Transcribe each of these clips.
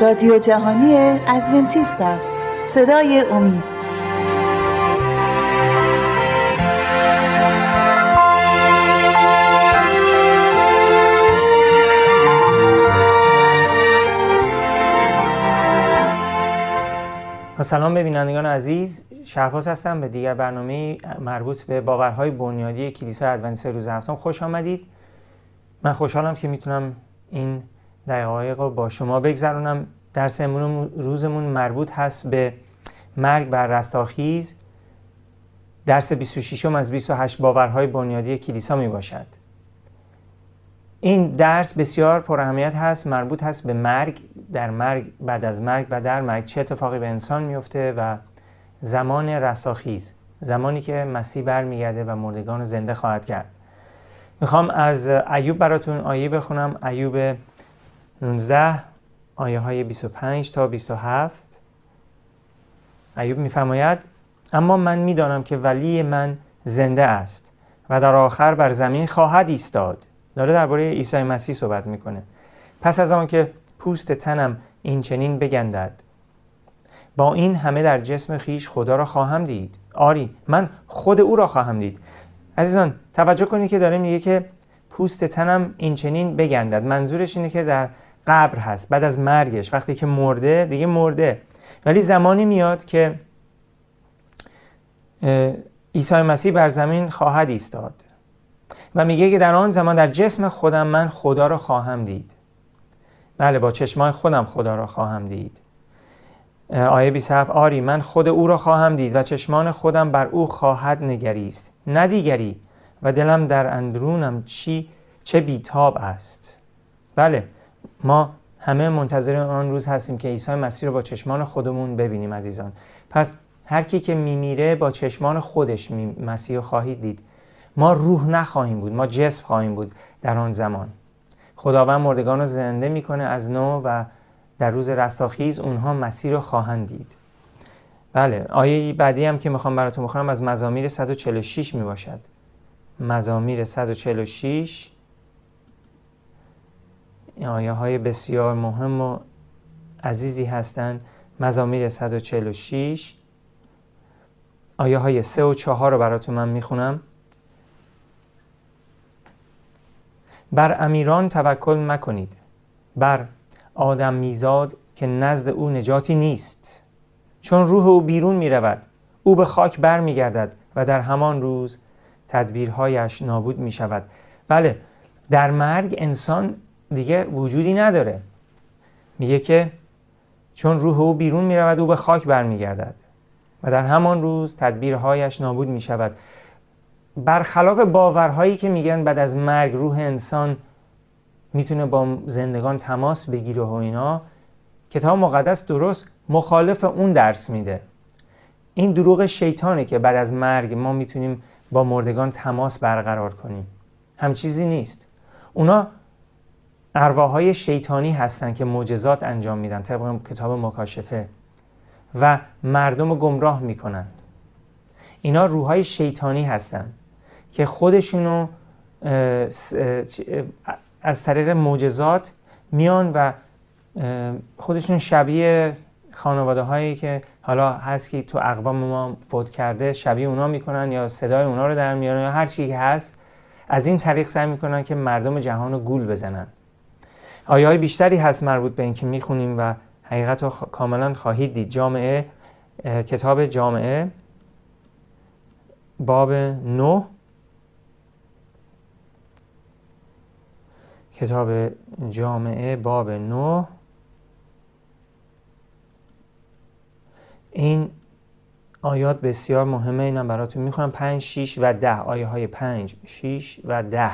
رادیو جهانی ادونتیست است. صدای امید. سلام ببینندگان عزیز. شهباز هستم. به دیگر برنامه مربوط به باورهای بنیادی کلیسای ادونتیست روز هفتم خوش آمدید. من خوشحالم که می‌تونم این دقایق رو با شما بگذرونم. درس روزمون مربوط هست به مرگ بر رستاخیز. درس 26 از 28 باورهای بنیادی کلیسا می باشد. این درس بسیار پر اهمیت هست مربوط هست به مرگ. در مرگ بعد از مرگ و در مرگ چه اتفاقی به انسان میفته و زمان رستاخیز زمانی که مسیح برمیگرده و مردگان زنده خواهد کرد. می‌خوام از ایوب براتون آیه بخونم. ایوب 19 آیه های 25 تا 27 ایوب میفرماید اما من می‌دانم که ولی من زنده است و در آخر بر زمین خواهد ایستاد. داره درباره عیسی مسیح صحبت می‌کنه. پس از آن که پوست تنم این چنین بگندد با این همه در جسم خیش خدا را خواهم دید. آری من خود او را خواهم دید. عزیزان توجه کنید که داره میگه که پوست تنم این چنین بگندد. منظورش اینه که در قبر هست بعد از مرگش. وقتی که مرده دیگه مرده. ولی زمانی میاد که عیسی مسیح بر زمین خواهد ایستاد. و میگه که در آن زمان در جسم خودم من خدا را خواهم دید. بله با چشمای خودم خدا را خواهم دید. آیه 27 آری من خود او را خواهم دید و چشمان خودم بر او خواهد نگریست. نه دیگری و دلم در اندرونم چی چه بیتاب است. بله ما همه منتظر آن روز هستیم که عیسی مسیح رو با چشمان خودمون ببینیم عزیزان. پس هر کی که میمیره با چشمان خودش مسیح خواهید دید. ما روح نخواهیم بود ما جسم خواهیم بود در آن زمان. خداوند مردگان رو زنده می‌کنه از نو و در روز رستاخیز اونها مسیر رو خواهند دید. بله آیه بعدی هم که می‌خوام براتون بخونم از مزامیر 146 می باشد مزامیر 146 آیه های بسیار مهم و عزیزی هستند. مزامیر 146 آیه های 3 و 4 رو براتون من می‌خونم. بر امیران توکل مکنید. بر آدم میزاد که نزد او نجاتی نیست. چون روح او بیرون می رود او به خاک بر می گردد و در همان روز تدبیرهایش نابود می شود بله در مرگ انسان دیگه وجودی نداره. میگه که چون روح او بیرون می رود او به خاک بر می گردد و در همان روز تدبیرهایش نابود می شود برخلاف باورهایی که میگن بعد از مرگ روح انسان می‌تونه با زندگان تماس بگیره و اینا کتاب مقدس درست مخالف اون درس میده. این دروغ شیطانه که بعد از مرگ ما می‌تونیم با مردگان تماس برقرار کنیم. هم چیزی نیست. اونا ارواهای شیطانی هستن که معجزات انجام میدن طبق کتاب مکاشفه و مردم رو گمراه می‌کنند. اینا روحای شیطانی هستند که خودشونو از طریق معجزات میان و خودشون شبیه خانواده هایی که حالا هست که تو اقوام ما فوت کرده شبیه اونا می‌کنن یا صدای اونا رو در میارن یا هر چی که هست از این طریق سعی می‌کنن که مردم جهان رو گول بزنن. آیه های بیشتری هست مربوط به اینکه می‌خونیم و حقیقت رو کاملا خواهید دید. جامعه کتاب جامعه باب 9 کتاب جامعه باب 9 این آیات بسیار مهمه اینم براتون می‌خونم. 5 6 و 10 آیه های 5 6 و 10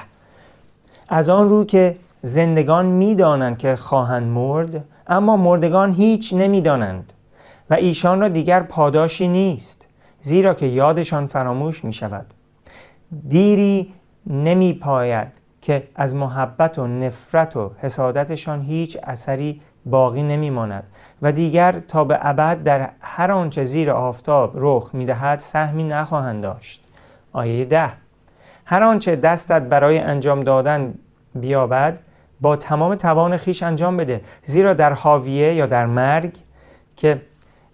از آن رو که زندگان می‌دانند که خواهند مرد اما مردگان هیچ نمی‌دانند و ایشان را دیگر پاداشی نیست زیرا که یادشان فراموش می شود دیری نمی پاید که از محبت و نفرت و حسادتشان هیچ اثری باقی نمیماند و دیگر تا به ابد در هر آنچه زیر آفتاب رخ می‌دهد سهمی نخواهند داشت. آیه ده. هر آنچه دستت برای انجام دادن بیابد با تمام توان خیش انجام بده زیرا در حاویه یا در مرگ که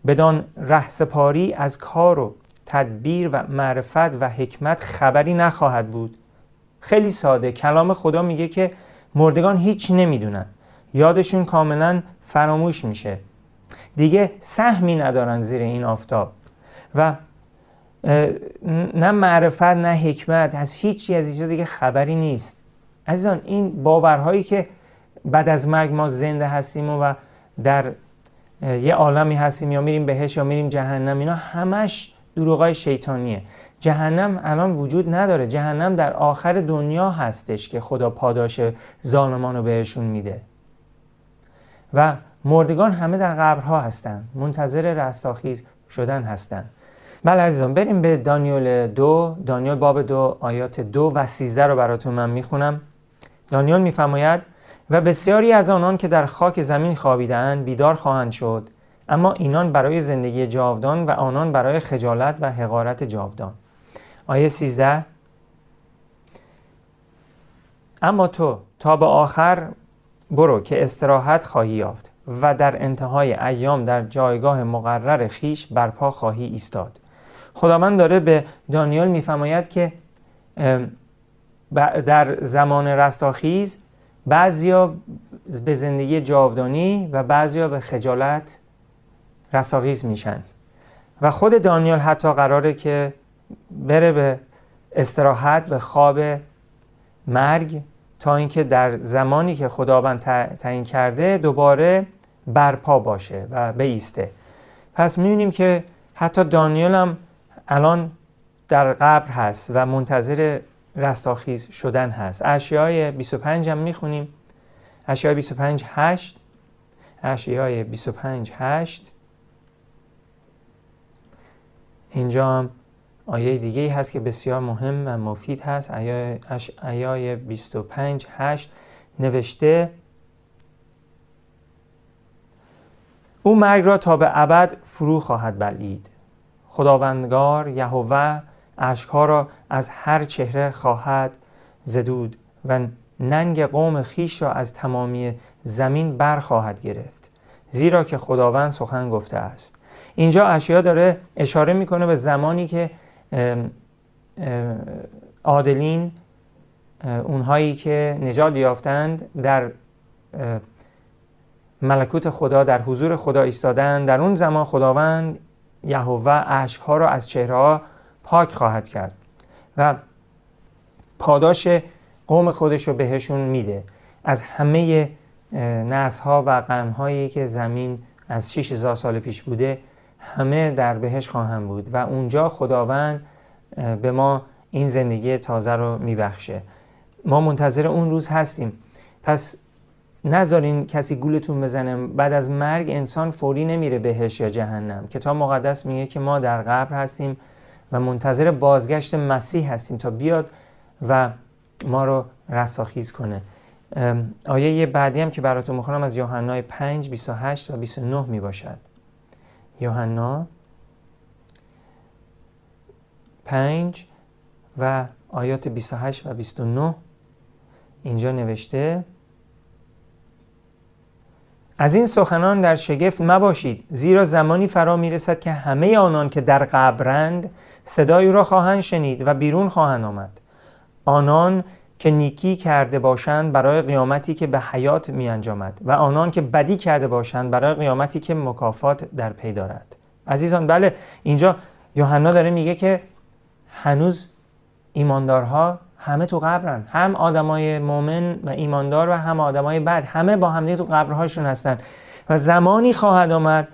بدان رهسپاری از کار و تدبیر و معرفت و حکمت خبری نخواهد بود. خیلی ساده. کلام خدا میگه که مردگان هیچ نمی‌دونن. یادشون کاملا فراموش میشه. دیگه سهمی ندارن زیر این آفتاب. و نه معرفت نه حکمت از هیچی از اینجا دیگه خبری نیست. عزیزان این باورهایی که بعد از مرگ ما زنده هستیم و در یه عالمی هستیم یا میریم بهش یا میریم جهنم اینا همش دروغای شیطانیه. جهنم الان وجود نداره. جهنم در آخر دنیا هستش که خدا پاداش ظالمان رو بهشون میده. و مردگان همه در قبرها هستند منتظر رستاخیز شدن هستند. بله عزیزان بریم به دانیال دو. دانیال باب دو آیات دو و سیزده رو براتون من می‌خونم. دانیال میفرماید و بسیاری از آنان که در خاک زمین خوابیدهاند بیدار خواهند شد اما اینان برای زندگی جاودان و آنان برای خجالت و حقارت جاودان. آیه 13 اما تو تا به آخر برو که استراحت خواهی یافت و در انتهای ایام در جایگاه مقرر خیش برپا خواهی ایستاد. خداوند داره به دانیال میفرماید که در زمان رستاخیز بعضیا به زندگی جاودانی و بعضیا به خجالت رستاخیز میشن. و خود دانیال حتی قراره که بره به استراحت به خواب مرگ تا اینکه در زمانی که خداوند تعیین کرده دوباره برپا باشه و بیسته. پس می‌بینیم که حتی دانیال هم الان در قبر هست و منتظر رستاخیز شدن هست. اشیای 25 هم می‌خونیم. اشیای 25 8 اشیای 25 8 اینجا هم آیه دیگه هست که بسیار مهم و مفید هست. آیه 25 8 نوشته او مرگ را تا به ابد فرو خواهد بلید خداوندگار یهوه اشکها را از هر چهره خواهد زدود و ننگ قوم خیش را از تمامی زمین بر خواهد گرفت زیرا که خداوند سخن گفته است. اینجا اشیا داره اشاره می‌کنه به زمانی که عادلین اونهایی که نجات یافتند در ملکوت خدا در حضور خدا ایستادن در اون زمان خداوند یهوه اشکها را از چهره پاک خواهد کرد و پاداش قوم خودش رو بهشون میده. از همه نسل ها و قرن هایی که زمین از 6000 سال پیش بوده همه در بهش خواهم بود و اونجا خداوند به ما این زندگی تازه رو میبخشه. ما منتظر اون روز هستیم. پس نذارین کسی گولتون بزنه. بعد از مرگ انسان فوری نمیره بهش یا جهنم کتاب مقدس میگه که ما در قبر هستیم و منتظر بازگشت مسیح هستیم تا بیاد و ما رو رستاخیز کنه. آیه بعدی هم که براتون می‌خونم از یوحنا 5 28 و 29 می باشد یوحنا 5 و آیات 28 و 29 اینجا نوشته از این سخنان در شگفت مباشید زیرا زمانی فرا می‌رسد که همه آنان که در قبرند صدای او را خواهند شنید و بیرون خواهند آمد. آنان که نیکی کرده باشند برای قیامتی که به حیات می انجامد و آنان که بدی کرده باشند برای قیامتی که مکافات در پی دارد. عزیزان بله اینجا یوحنا داره میگه که هنوز ایماندارها همه تو قبرن. هم آدمای مؤمن و ایماندار و هم آدمای بد. همه با همدیگه تو قبرهاشون هستن. و زمانی خواهد آمد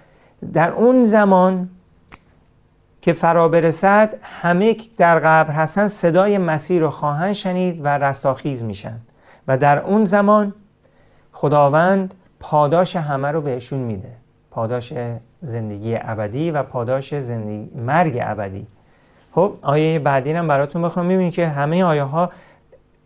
در اون زمان که فرا برسد همه در قبر هستن صدای مسیح رو خواهند شنید و رستاخیز میشن. و در اون زمان خداوند پاداش همه رو بهشون میده. پاداش زندگی ابدی و پاداش زندگی مرگ ابدی. خب آیه بعدی هم براتون بخوام می‌بینید که همه آیه ها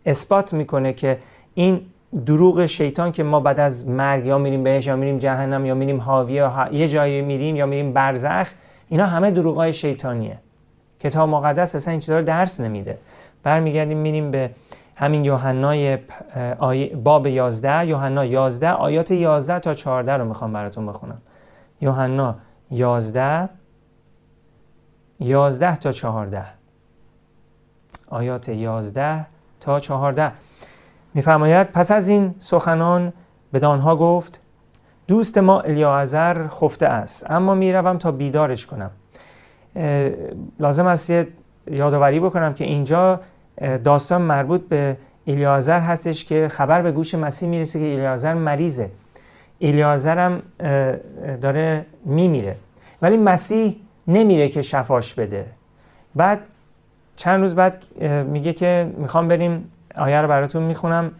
اثبات می‌کنه که این دروغ شیطان که ما بعد از مرگ یا میریم بهش یا میریم جهنم یا میریم حاویه یا یه جایی میریم یا میریم برزخ اینا همه دروغای شیطانیه. کتاب مقدس اصلا این چیزا رو درس نمیده. برمیگردیم میریم به همین یوحنای باب 11 یوحنا 11 آیات 11 تا 14 رو می‌خوام براتون بخونم. یوحنا 11 11 تا 14 آیات 11 تا 14 میفرماید پس از این سخنان به دانها گفت دوست ما الیازر خفته است اما می‌روم تا بیدارش کنم. لازم است یادآوری بکنم که اینجا داستان مربوط به الیازر هستش که خبر به گوش مسیح می‌رسه که الیازر مریضه. الیازر هم داره میمیره ولی مسیح نمیره که شفاش بده. بعد چند روز بعد میگه که می‌خوام بریم آیه رو براتون می‌خونم.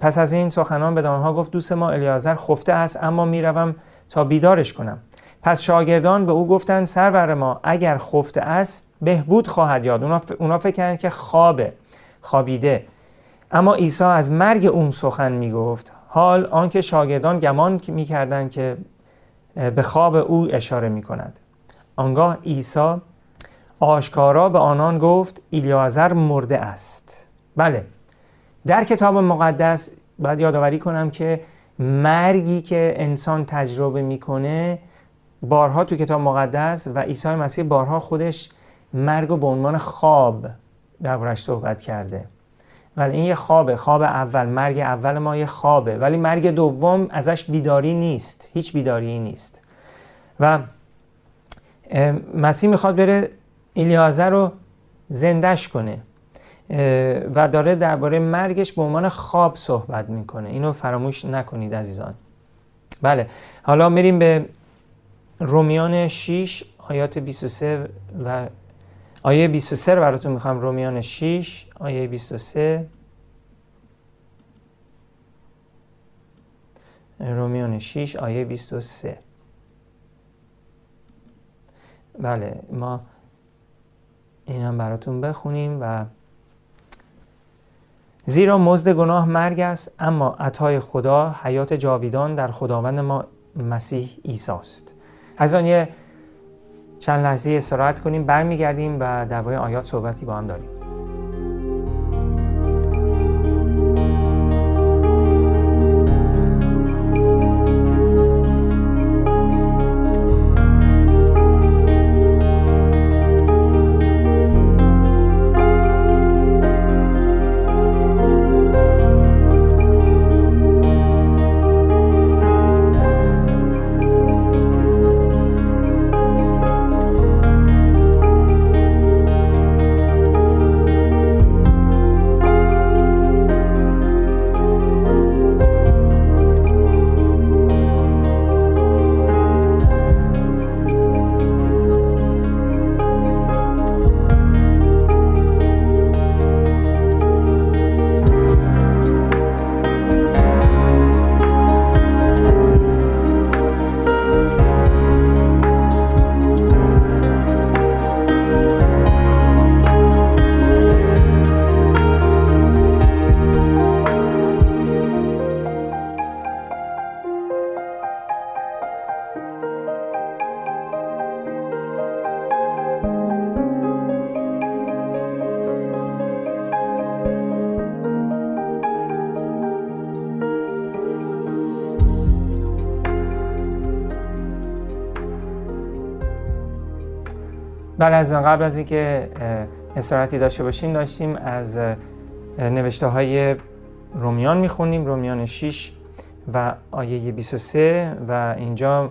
پس از این سخنان به آنها گفت دوست ما الیازر خفته است اما می‌روم تا بیدارش کنم. پس شاگردان به او گفتند سرور ما اگر خفته است بهبود خواهد یاد اونا, اونا فکر کردن که خوابه خوابیده. اما عیسی از مرگ اون سخن می‌گفت. حال آنکه شاگردان گمان می‌کردند که به خواب او اشاره می‌کند. آنگاه عیسی آشکارا به آنان گفت ایلیازر مرده است. بله. در کتاب مقدس باید یادآوری کنم که مرگی که انسان تجربه می‌کنه بارها تو کتاب مقدس و عیسی مسیح بارها خودش مرگ و به عنوان خواب دربارش صحبت کرده. ولی این یه خوابه خواب اول مرگ اول ما یه خوابه. ولی مرگ دوم ازش بیداری نیست هیچ بیداری نیست. و مسیح می‌خواد بره الیازه رو زندش کنه. و داره درباره مرگش به عنوان خواب صحبت می‌کنه. اینو فراموش نکنید عزیزان. بله حالا میریم به رومیان 6 آیات 23 و آیه 23 رو براتون می‌خوام. رومیان 6 آیه 23 رومیان 6 آیه 23 بله ما این هم براتون بخونیم و زیرا مزد گناه مرگ است اما عطای خدا حیات جاویدان در خداوند ما مسیح عیسی است. از آن یه چند لحظه استراحت کنیم برمیگردیم و درباره آیات صحبتی با هم داریم. بله از قبل از اینکه استراحتی داشته باشیم داشتیم از نوشته های رومیان می‌خونیم رومیان 6 و آیه 23 و اینجا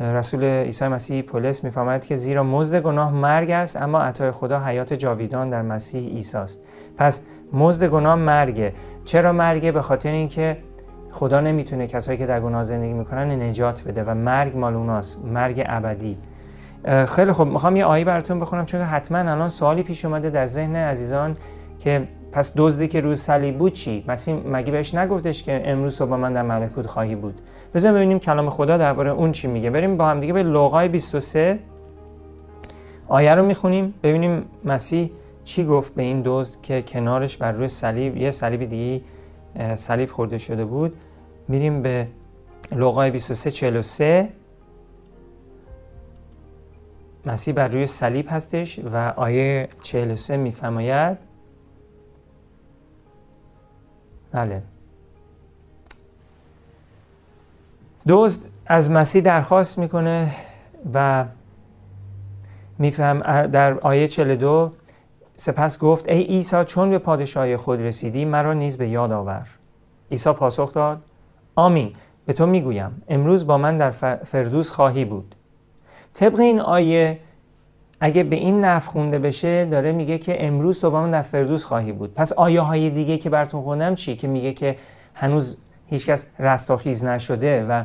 رسول عیسی مسیح پولس می‌فهمد که زیرا مزد گناه مرگ است اما عطای خدا حیات جاویدان در مسیح عیسی است پس مزد گناه مرگه. چرا مرگه؟ به خاطر اینکه خدا نمی‌تونه کسایی که در گناه زندگی می‌کنن نجات بده و مرگ مال اوناست. مرگ ابدی. خیلی خوب. می‌خوام یه آیه براتون بخونم چون حتما الان سوالی پیش اومده در ذهن عزیزان که پس دزدی که روز صلیب بود چی؟ مسیح مگه بهش نگفتش که امروز تو با من در ملکوت خواهی بود؟ بذار ببینیم کلام خدا درباره اون چی میگه. بریم با هم دیگه به لوقای 23 آیه رو می‌خونیم. ببینیم مسیح چی گفت به این دزد که کنارش بر روی صلیب یه صلیب دیگه صلیب خورده شده بود. میریم به لوقای 23 43 مسیح بر روی صلیب هستش و آیه 43 میفرماید. بله. دزد از مسیح درخواست می‌کنه و میفهم در آیه 42 سپس گفت ای عیسی چون به پادشاهی خود رسیدی مرا نیز به یاد آور. عیسی پاسخ داد آمین به تو می‌گویم امروز با من در فردوس خواهی بود. طبق این آیه اگه به این نف خونده بشه داره میگه که امروز من در فردوس خواهی بود. پس آیه های دیگه که براتون خوندم چی؟ که میگه که هنوز هیچکس رستاخیز نشده و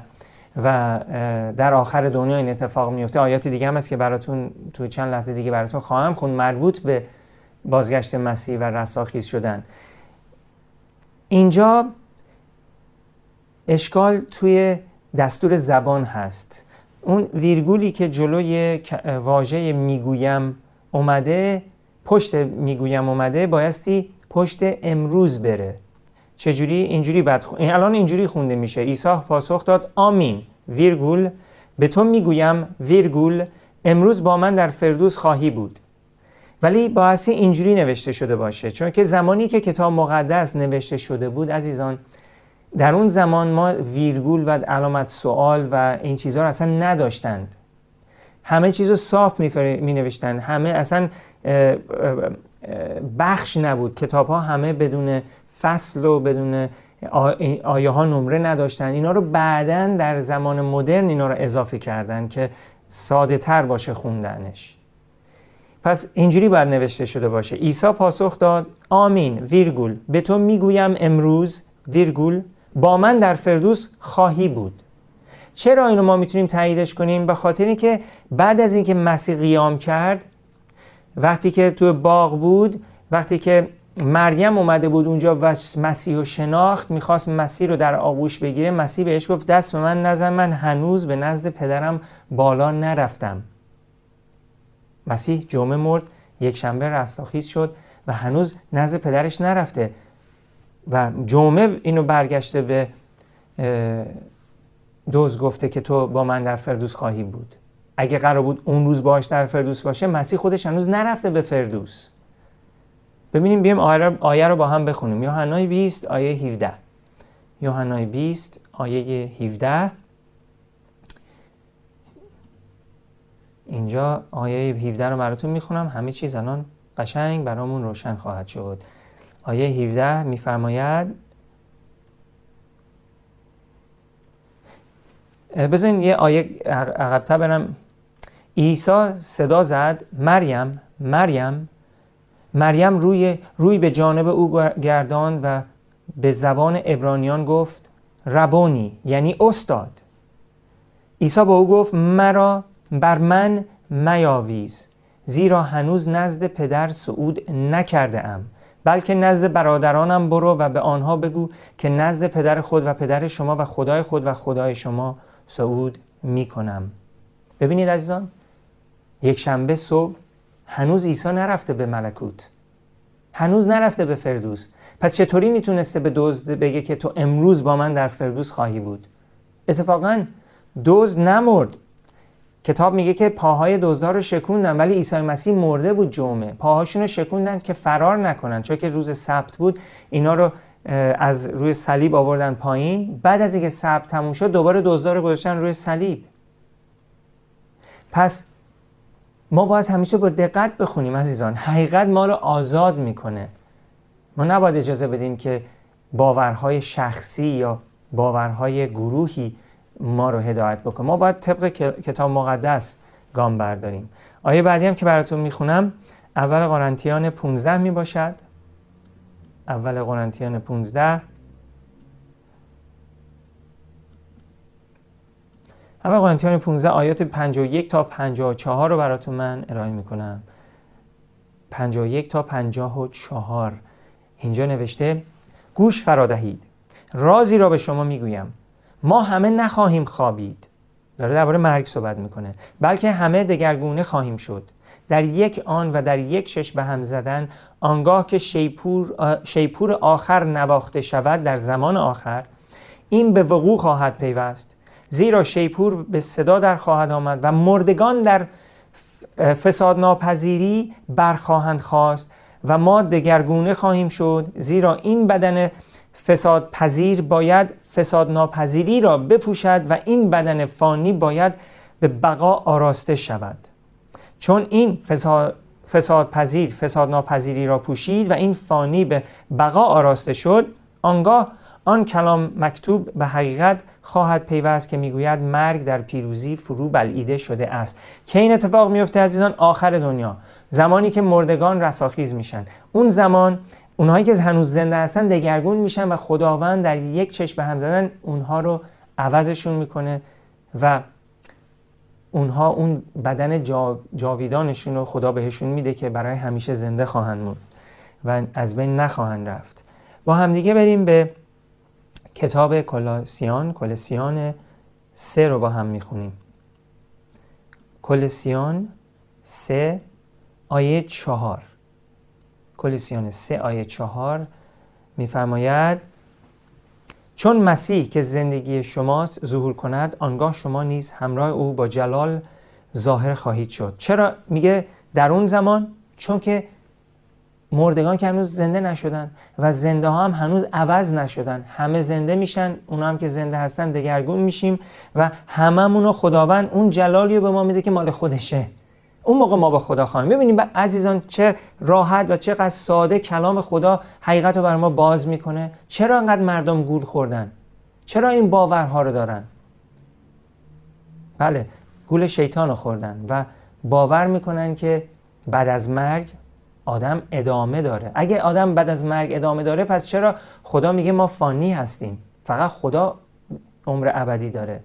و در آخر دنیا این اتفاق میفته. آیات دیگه هم هست که براتون تو چند لحظه دیگه براتون خواهم خون مربوط به بازگشت مسیح و رستاخیز شدن. اینجا اشکال توی دستور زبان هست. اون ویرگولی که جلوی واژه می‌گویم اومده پشت می‌گویم اومده بایستی پشت امروز بره. چجوری؟ اینجوری بعد خو... الان اینجوری خونده میشه. عیسی پاسخ داد آمین. ویرگول به تو می‌گویم ویرگول امروز با من در فردوس خواهی بود. ولی بایستی اینجوری نوشته شده باشه. چون که زمانی که کتاب مقدس نوشته شده بود عزیزان در اون زمان ما ویرگول و علامت سوال و این چیزها رو اصلا نداشتند. همه چیز رو صاف می نوشتند همه اصلا بخش نبود. کتاب ها همه بدون فصل و بدون آیه ها نمره نداشتن اینا رو بعدا در زمان مدرن اینا رو اضافه کردن که ساده تر باشه خوندنش. پس اینجوری باید نوشته شده باشه. عیسی پاسخ داد آمین ویرگول. به تو می‌گویم امروز ویرگول با من در فردوس خواهی بود. چرا اینو ما می‌تونیم تاییدش کنیم؟ به خاطر که بعد از اینکه مسیح قیام کرد وقتی که تو باغ بود وقتی که مریم اومده بود اونجا و مسیح و شناخت می‌خواست مسیح رو در آغوش بگیره مسیح بهش گفت دست به من نزن من هنوز به نزد پدرم بالا نرفتم. مسیح جمعه مرد یک شنبه رستاخیز شد و هنوز نزد پدرش نرفته. و جمعه اینو برگشته به دوز گفته که تو با من در فردوس خواهی بود. اگه قرار بود اون روز باش در فردوس باشه مسیح خودش هنوز نرفته به فردوس. ببینیم بیم آیه رو با هم بخونیم. یوحنای 20 آیه 17 یوحنای 20 آیه 17 اینجا آیه 17 رو براتون می‌خونم. همه چیز الان قشنگ برامون روشن خواهد شد. آیه 17 میفرماید بذارین یه آیه عقبتر برم. عیسی صدا زد مریم مریم مریم روی, روی به جانب او گردان و به زبان ابرانیان گفت ربونی یعنی استاد. عیسی با او گفت مرا بر من میاویز زیرا هنوز نزد پدر صعود نکرده ام بلکه نزد برادرانم برو و به آنها بگو که نزد پدر خود و پدر شما و خدای خود و خدای شما صعود می کنم ببینید عزیزان یک شنبه صبح هنوز عیسی نرفته به ملکوت. هنوز نرفته به فردوس. پس چطوری می‌تونسته به دزد بگه که تو امروز با من در فردوس خواهی بود؟ اتفاقا دزد نمرد. کتاب میگه که پاهای دزدها رو شکوندن ولی عیسی مسیح مرده بود جمعه. پاهاشون رو شکوندن که فرار نکنن. چون که روز سبت بود اینا رو از روی صلیب آوردن پایین. بعد از اینکه سبت تموم شد دوباره دزدها رو گذاشتن روی صلیب. پس ما باید همیشه با دقت بخونیم عزیزان. حقیقت ما رو آزاد می‌کنه. ما نباید اجازه بدیم که باورهای شخصی یا باورهای گروهی ما رو هدایت بکنه ما باید طبق کتاب مقدس گام برداریم. آیه بعدی هم که براتون می‌خونم اول قرنتیان 15 می باشد اول قرنتیان 15 اول قرنتیان 15 آیات 51 تا 54 رو براتون من ارائه می‌کنم. 51 تا 54 اینجا نوشته گوش فرادهید رازی را به شما می‌گویم. ما همه نخواهیم خوابید. داره درباره مرگ صحبت می‌کنه. بلکه همه دگرگونه خواهیم شد. در یک آن و در یک شش به هم زدن آنگاه که شیپور, شیپور آخر نواخته شود در زمان آخر این به وقوع خواهد پیوست. زیرا شیپور به صدا در خواهد آمد و مردگان در فساد ناپذیری برخواهند خواست و ما دگرگونه خواهیم شد. زیرا این بدن فساد پذیر باید فساد ناپذیری را بپوشد و این بدن فانی باید به بقا آراسته شود. چون این فساد, فساد پذیر فساد ناپذیری را پوشید و این فانی به بقا آراسته شد آنگاه آن کلام مکتوب به حقیقت خواهد پیوست که می‌گوید مرگ در پیروزی فرو بلعیده شده است. که این اتفاق میفته عزیزان؟ آخر دنیا. زمانی که مردگان رساخیز میشن. اون زمان اونهایی که هنوز زنده هستن دگرگون میشن و خداوند در یک چشم به هم زدن اونها رو عوضشون می‌کنه و اونها اون بدن جاویدانشون رو خدا بهشون میده که برای همیشه زنده خواهند موند و از بین نخواهند رفت. با همدیگه بریم به کتاب کلاسیان. کلسیان سه رو با هم می‌خونیم. کلسیان سه آیه چهار. کلسیان سه آیه چهار میفرماید چون مسیح که زندگی شماست ظهور کند آنگاه شما نیز همراه او با جلال ظاهر خواهید شد. چرا میگه در اون زمان؟ چون که مردگان که هنوز زنده نشدن و زنده ها هم هنوز عوض نشدن. همه زنده میشن اونا هم که زنده هستن دگرگون میشیم و هممون خداوند اون جلالی رو به ما میده که مال خودشه. اون موقع ما با خدا خواهیم. ببینیم عزیزان چه راحت و چقدر ساده کلام خدا حقیقت رو بر ما باز می‌کنه. چرا انقدر مردم گول خوردن؟ چرا این باورها رو دارن؟ بله گول شیطان رو خوردن و باور می‌کنن که بعد از مرگ آدم ادامه داره. اگه آدم بعد از مرگ ادامه داره پس چرا خدا میگه ما فانی هستیم؟ فقط خدا عمر ابدی داره.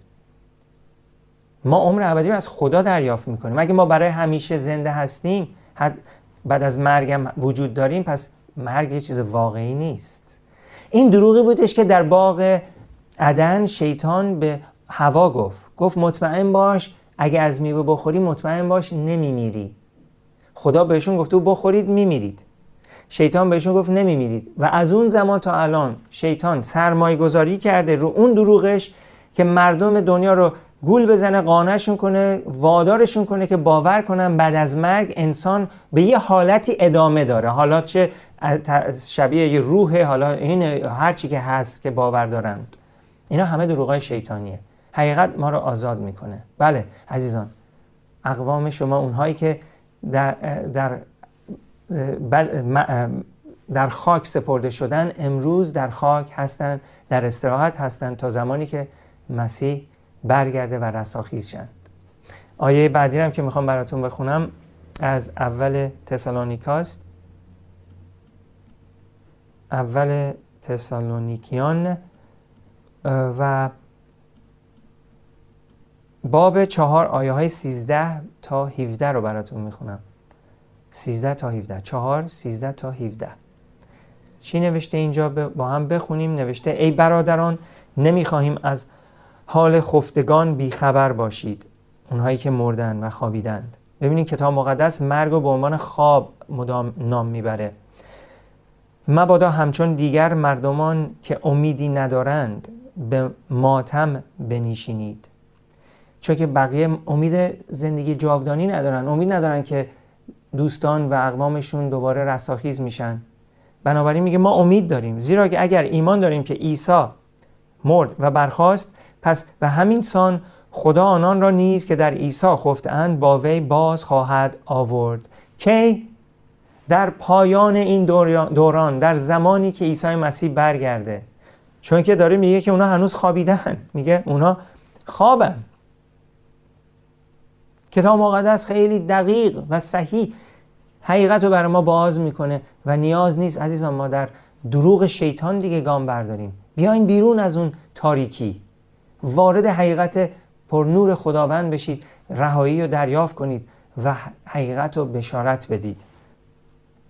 ما عمر ابدی رو از خدا دریافت می‌کنیم. اگه ما برای همیشه زنده هستیم بعد از مرگم وجود داریم پس مرگ یه چیز واقعی نیست. این دروغی بودش که در باغ عدن شیطان به هوا گفت. گفت مطمئن باش اگه از میوه بخوری مطمئن باش نمیمیری. خدا بهشون گفته بخورید میمیرید. شیطان بهشون گفت نمیمیرید. و از اون زمان تا الان شیطان سرمایه گذاری کرده رو اون دروغش که مردم دنیا رو گول بزنه قانعشون کنه وادارشون کنه که باور کنن بعد از مرگ انسان به یه حالتی ادامه داره. حالا چه شبیه یه روحه حالا این هر چی که هست که باور دارند اینا همه دروغای شیطانیه. حقیقت ما رو آزاد می‌کنه. بله عزیزان. اقوام شما اونهایی که در, در, در خاک سپرده شدن امروز در خاک هستند در استراحت هستند تا زمانی که مسیح برگرده و رستاخیز شند آیه بعدی هم که می‌خوام براتون بخونم از اول تسالونیکاست. اول تسالونیکیان و باب چهار آیه های سیزده تا 17 رو براتون می‌خونم. سیزده تا 17 چهار سیزده تا 17 چی نوشته اینجا؟ با هم بخونیم. نوشته ای برادران نمی‌خواهیم از حال خفتگان بیخبر باشید. اونهایی که مردن و خوابیدند. ببینید کتاب مقدس مرگ و به عنوان خواب مدام نام می‌بره. مبادا همچون دیگر مردمان که امیدی ندارند به ماتم بنشینید. چون که بقیه امید زندگی جاودانی ندارن. امید ندارن که دوستان و اقوامشون دوباره رساخیز میشن. بنابراین میگه ما امید داریم. زیرا که اگر ایمان داریم که عیسی مرد و برخاست پس به همین سان خدا آنان را نیز که در عیسی خفتند با وی باز خواهد آورد. کی؟ در پایان این دوران در زمانی که عیسی مسیح برگرده. چون که داره میگه که اونا هنوز خوابیدن. میگه اونا خوابن. کتاب مقدس خیلی دقیق و صحیح حقیقت رو برای ما باز می‌کنه و نیاز نیست عزیزان ما در دروغ شیطان دیگه گام برداریم. بیاین بیرون از اون تاریکی. وارد حقیقت پر نور خداوند بشید رهایی رو دریافت کنید و حقیقت رو بشارت بدید.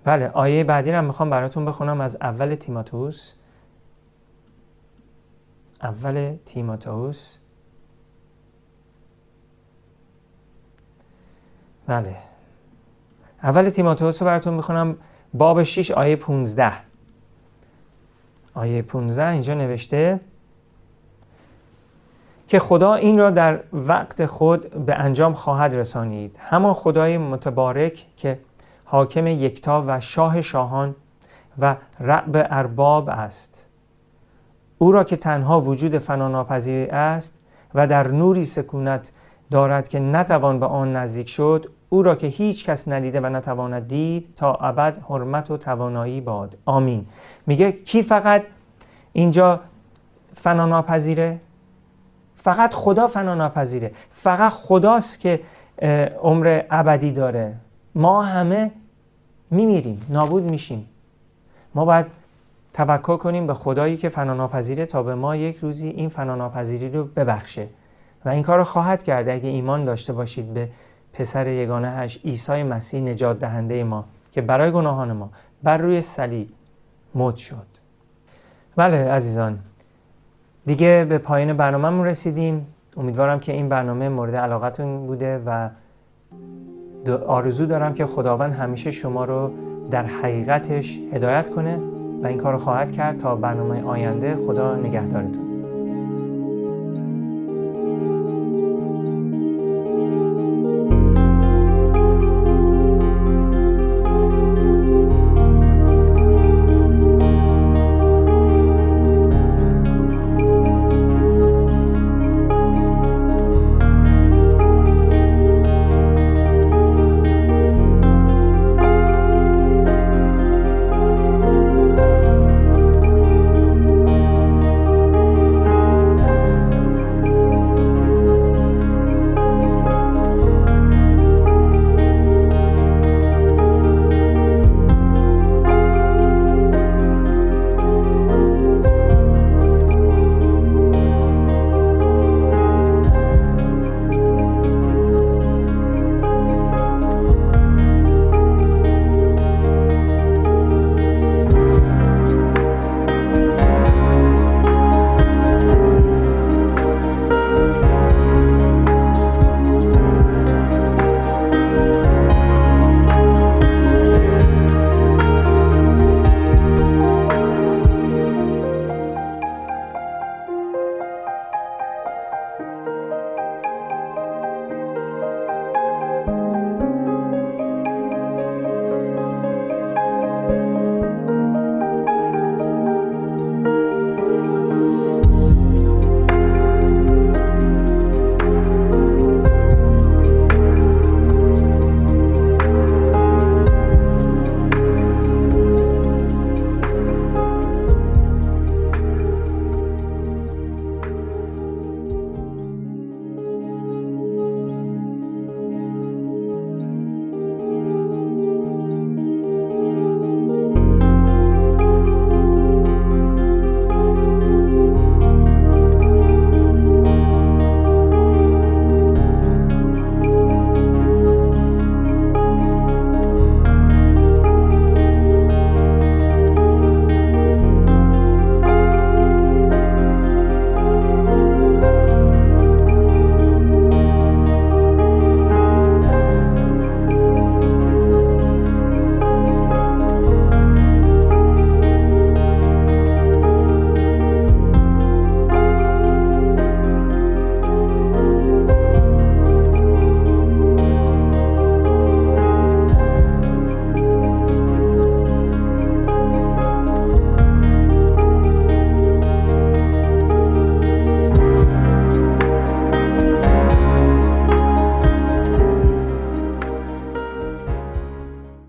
بله آیه بعدی رو می‌خوام براتون بخونم از اول تیماتوس اول تیماتوس بله. اول تیماتوس رو براتون می‌خونم باب 6 آیه 15 آیه 15 اینجا نوشته که خدا این را در وقت خود به انجام خواهد رسانید. همان خدای متبارک که حاکم یکتا و شاه شاهان و رب ارباب است. او را که تنها وجود فناناپذیر است و در نوری سکونت دارد که نتوان به آن نزدیک شد او را که هیچ کس ندیده و نتواند دید تا ابد حرمت و توانایی باد. آمین. میگه کی فقط اینجا فناناپذیره؟ فقط خدا فناناپذیره فقط خداست که عمر ابدی داره. ما همه میمیریم نابود میشیم. ما باید توکل کنیم به خدایی که فناناپذیره تا به ما یک روزی این فناناپذیری رو ببخشه. و این کار خواهد کرد اگه ایمان داشته باشید به پسر یگانه هش عیسی مسیح نجات دهنده ما که برای گناهان ما بر روی صلیب موت شد. بله عزیزان. دیگه به پایین برنامهمون رسیدیم. امیدوارم که این برنامه مورد علاقتون بوده و آرزو دارم که خداوند همیشه شما رو در حقیقتش هدایت کنه و این کار رو خواهد کرد تا برنامه آینده خدا نگهدارتون.